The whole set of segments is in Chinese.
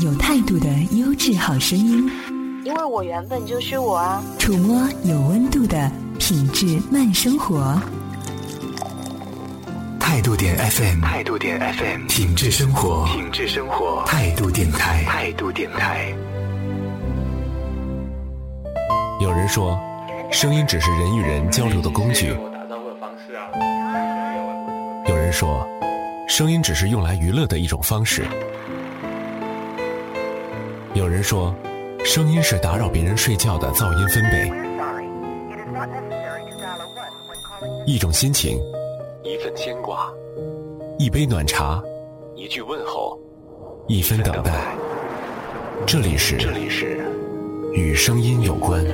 有态度的优质好声音，因为我原本就是我啊。触摸有温度的品质慢生活。态度点 FM，态度点 FM，品质生活，品质生活，态度电台，态度电台。有人说，声音只是人与人交流的工具。有人说，声音只是用来娱乐的一种方式。有人说，声音是打扰别人睡觉的噪音分贝。一种心情，一份牵挂，一杯暖茶，一句问候，一分等待。这里是，这里是与声音有关。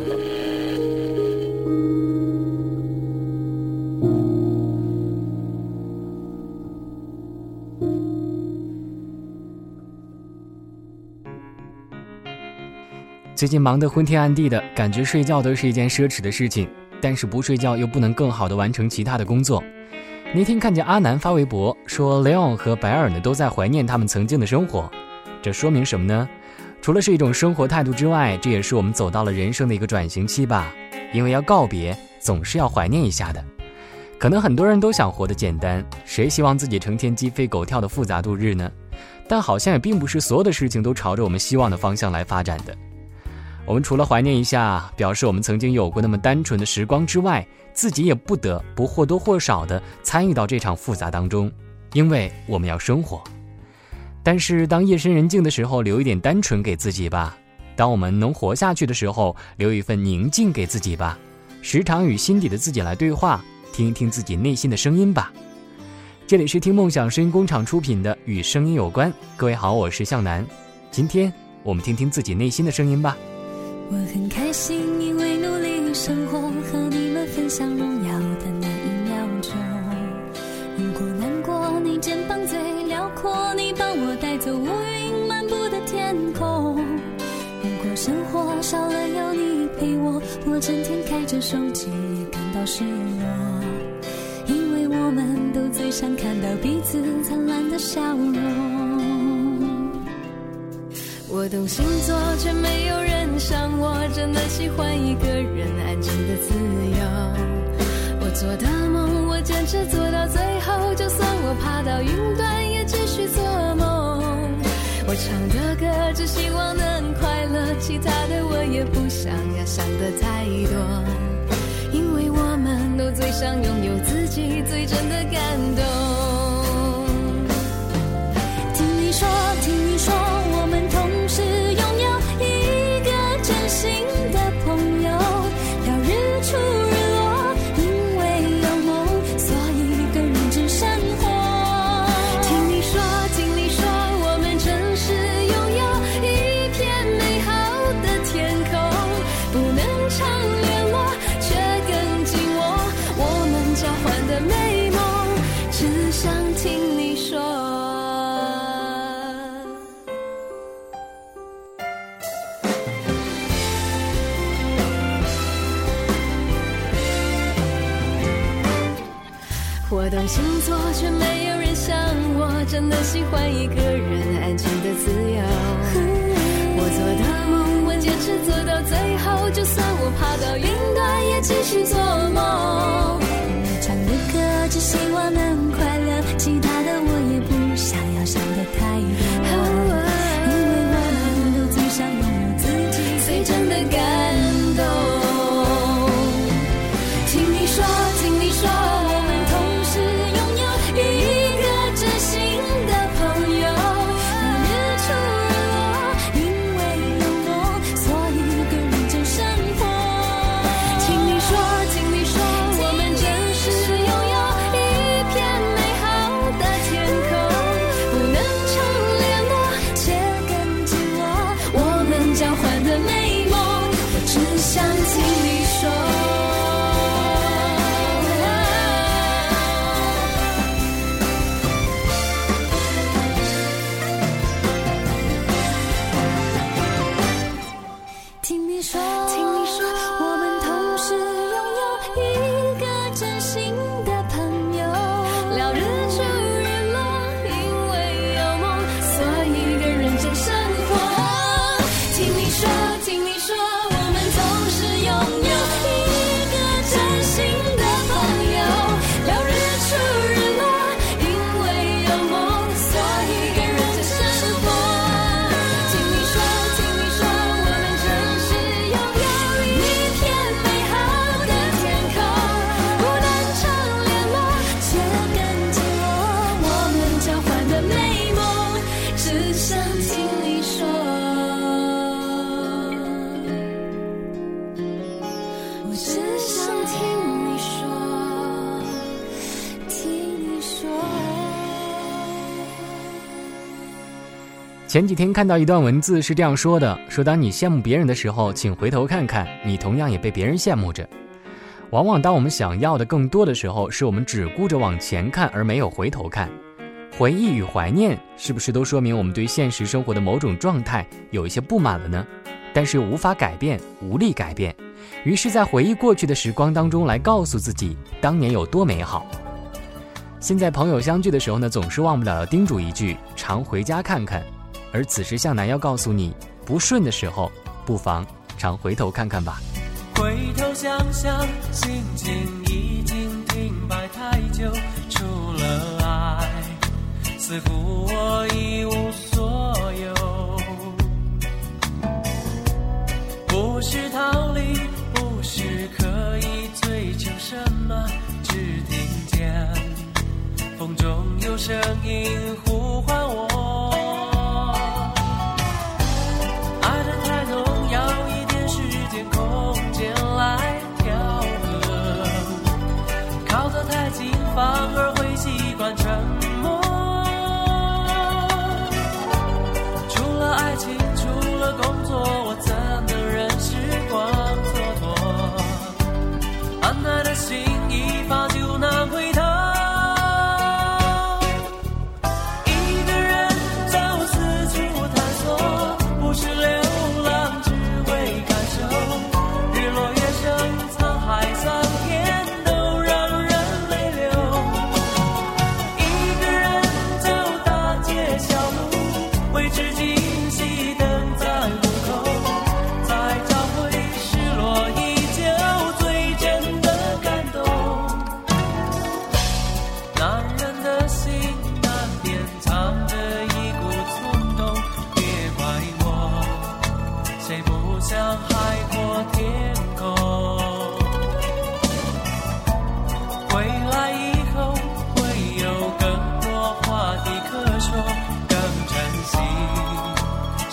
最近忙得昏天暗地的，感觉睡觉都是一件奢侈的事情。但是不睡觉又不能更好的完成其他的工作。那天看见阿南发微博说，雷昂和白尔呢都在怀念他们曾经的生活。这说明什么呢？除了是一种生活态度之外，这也是我们走到了人生的一个转型期吧。因为要告别，总是要怀念一下的。可能很多人都想活得简单，谁希望自己成天鸡飞狗跳的复杂度日呢？但好像也并不是所有的事情都朝着我们希望的方向来发展的。我们除了怀念一下，表示我们曾经有过那么单纯的时光之外，自己也不得不或多或少的参与到这场复杂当中，因为我们要生活。但是当夜深人静的时候，留一点单纯给自己吧；当我们能活下去的时候，留一份宁静给自己吧。时常与心底的自己来对话，听一听自己内心的声音吧。这里是听梦想声音工厂出品的《与声音有关》，各位好，我是向南。今天我们听听自己内心的声音吧。我很开心，因为努力生活，和你们分享荣耀的那一秒钟。如果难过，你肩膀最辽阔，你帮我带走乌云漫步的天空。如果生活少了有你陪我，我整天开着手机也感到失落。因为我们都最想看到彼此灿烂的笑容。我懂星座，却没有人像我，真的喜欢一个人安静的自由。我做的梦，我坚持做到最后，就算我爬到云端，也继续做梦。我唱的歌，只希望能快乐，其他的我也不想要想的太多，因为我们都最想拥有自己最真的感动。听你说，听你说，却没有人像我，真的喜欢一个人安静的自由。我做的梦，我坚持做到最后，就算我爬到云端，也继续做梦。你唱的歌，只希望能快听你说。前几天看到一段文字是这样说的：说当你羡慕别人的时候，请回头看看，你同样也被别人羡慕着。往往当我们想要的更多的时候，是我们只顾着往前看，而没有回头看。回忆与怀念，是不是都说明我们对现实生活的某种状态有一些不满了呢？但是无法改变，无力改变，于是，在回忆过去的时光当中，来告诉自己当年有多美好。现在朋友相聚的时候呢，总是忘不了要叮嘱一句：常回家看看。而此时向南要告诉你，不顺的时候，不妨常回头看看吧。回头想想，心情已经停摆太久，除了爱，似乎我只听见风中有声音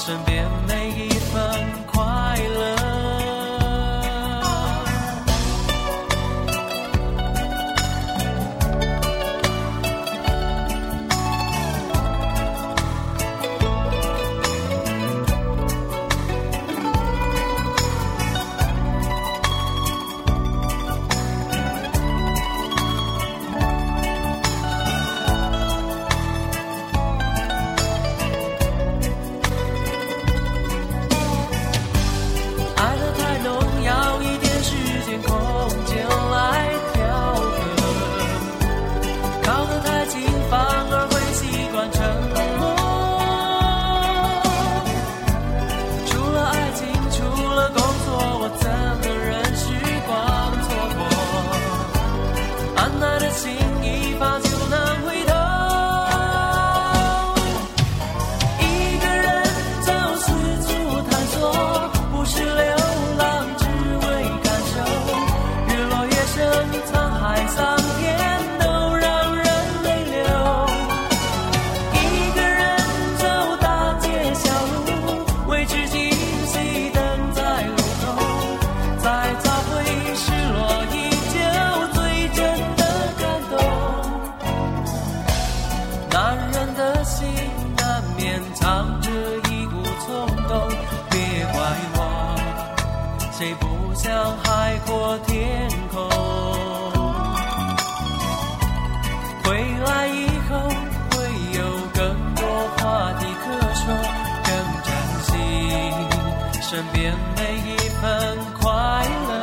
身边身边每一份快乐。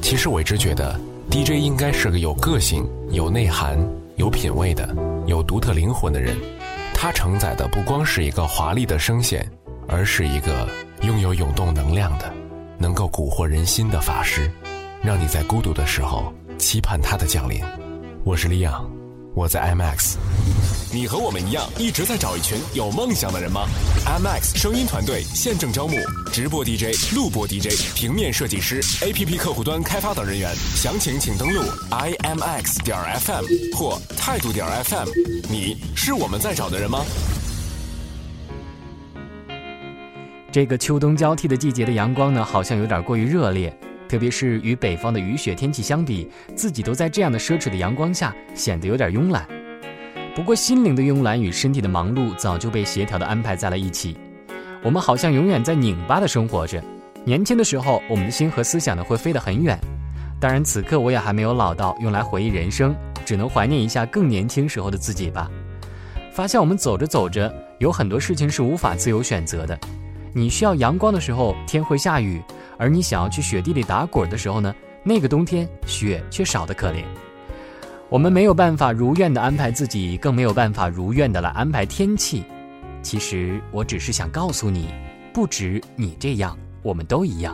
其实我一直觉得，DJ 应该是个有个性、有内涵、有品味的、有独特灵魂的人。他承载的不光是一个华丽的声线，而是一个拥有涌动能量的、能够蛊惑人心的法师，让你在孤独的时候期盼他的降临。我是李昂，我在 IMAX。你和我们一样，一直在找一群有梦想的人吗？IMAX 声音团队现正招募直播 DJ、录播 DJ、平面设计师、APP 客户端开发等人员。详情请登录 IMAX 点 FM 或态度点 FM。你是我们在找的人吗？这个秋冬交替的季节的阳光呢，好像有点过于热烈，特别是与北方的雨雪天气相比，自己都在这样的奢侈的阳光下显得有点慵懒。不过，心灵的慵懒与身体的忙碌早就被协调的安排在了一起。我们好像永远在拧巴的生活着。年轻的时候，我们的心和思想呢会飞得很远。当然，此刻我也还没有老到用来回忆人生，只能怀念一下更年轻时候的自己吧。发现我们走着走着，有很多事情是无法自由选择的。你需要阳光的时候，天会下雨；而你想要去雪地里打滚的时候呢，那个冬天雪却少得可怜。我们没有办法如愿的安排自己，更没有办法如愿的来安排天气。其实我只是想告诉你，不止你这样，我们都一样。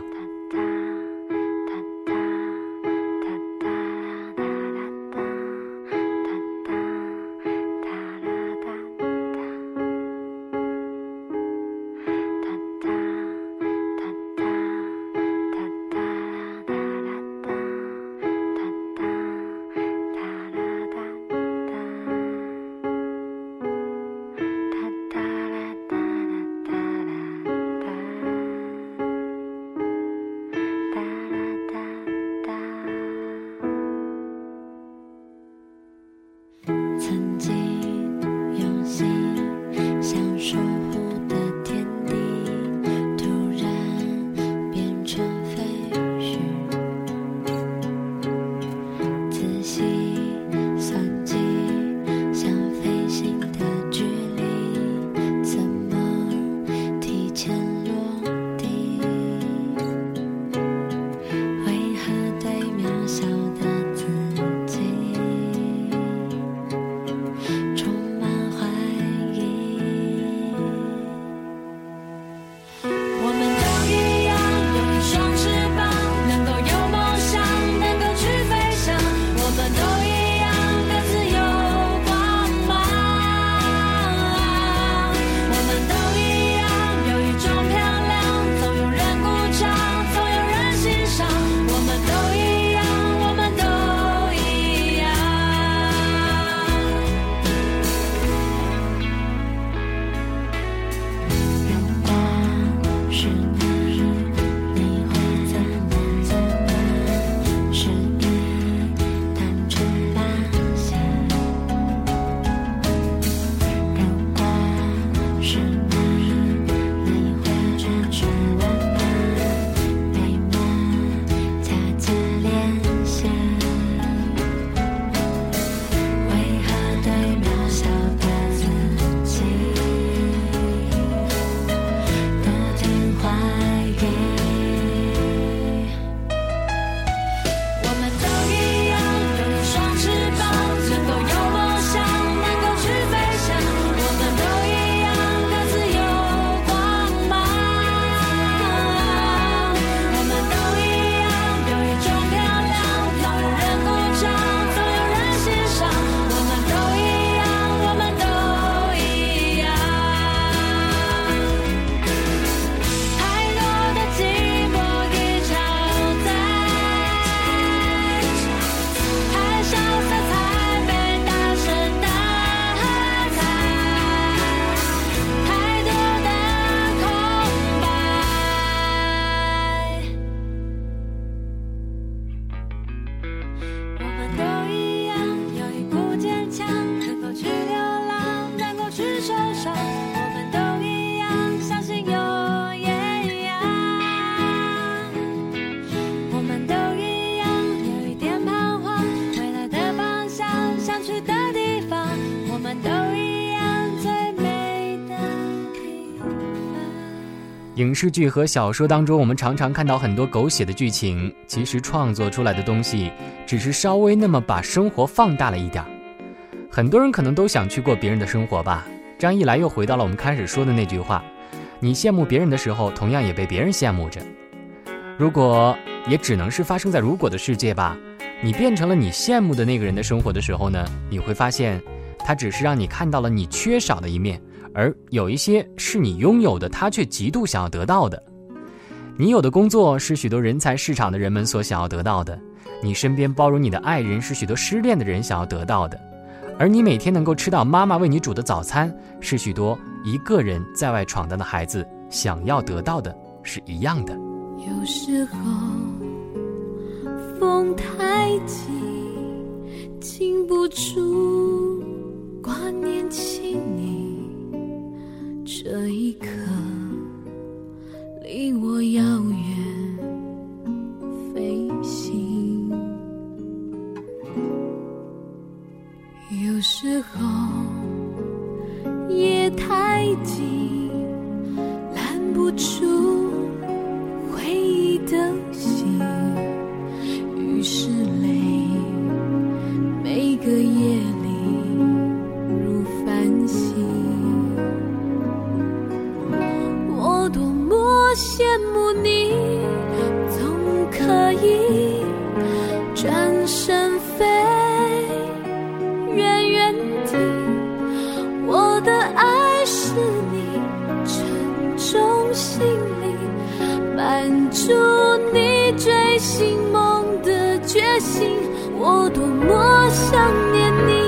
视剧和小说当中，我们常常看到很多狗血的剧情，其实创作出来的东西，只是稍微那么把生活放大了一点儿。很多人可能都想去过别人的生活吧。这样一来，又回到了我们开始说的那句话：你羡慕别人的时候，同样也被别人羡慕着。如果也只能是发生在如果的世界吧。你变成了你羡慕的那个人的生活的时候呢，你会发现，他只是让你看到了你缺少的一面，而有一些是你拥有的他却极度想要得到的。你有的工作是许多人才市场的人们所想要得到的你身边包容你的爱人是许多失恋的人想要得到的。而你每天能够吃到妈妈为你煮的早餐是许多一个人在外闯荡的孩子想要得到的是一样的。有时候风太急经不住决心，我多么想念你。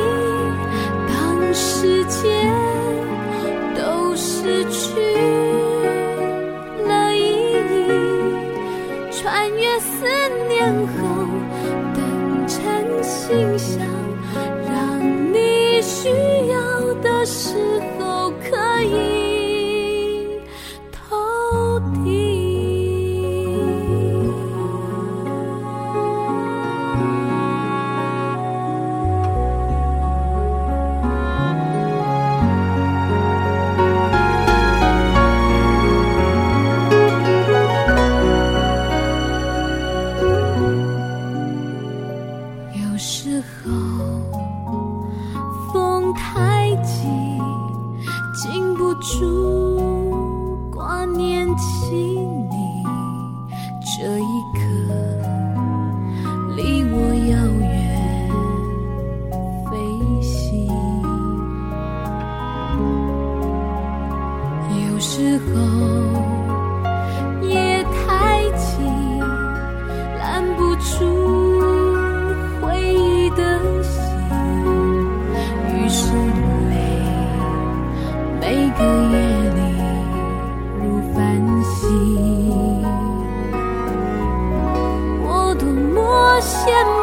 羡慕。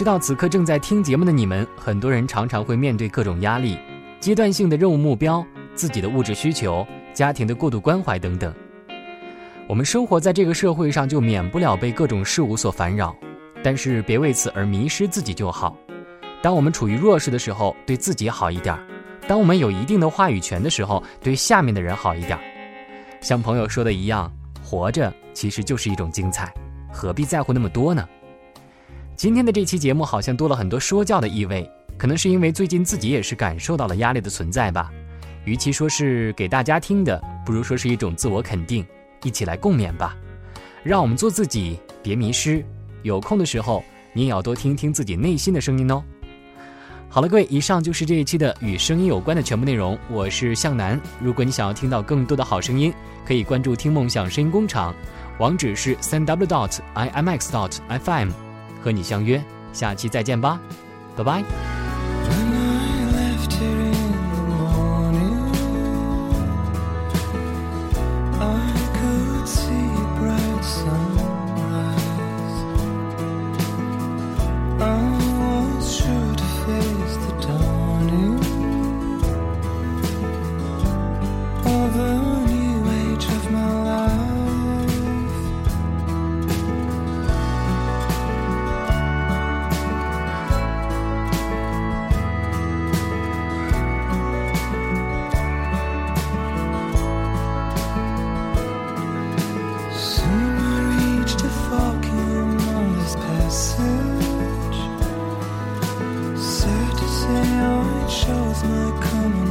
知道此刻正在听节目的你们，很多人常常会面对各种压力，阶段性的任务目标、自己的物质需求、家庭的过度关怀等等。我们生活在这个社会上，就免不了被各种事物所烦扰，但是别为此而迷失自己就好。当我们处于弱势的时候，对自己好一点；当我们有一定的话语权的时候，对下面的人好一点。像朋友说的一样，活着其实就是一种精彩，何必在乎那么多呢？今天的这期节目好像多了很多说教的意味，可能是因为最近自己也是感受到了压力的存在吧。与其说是给大家听的，不如说是一种自我肯定，一起来共勉吧。让我们做自己，别迷失。有空的时候，你也要多听听自己内心的声音哦。好了，各位，以上就是这一期的与声音有关的全部内容。我是向南。如果你想要听到更多的好声音，可以关注“听梦想声音工厂”，网址是三 w dot i m x dot f m。和你相约，下期再见吧，拜拜。Shows my common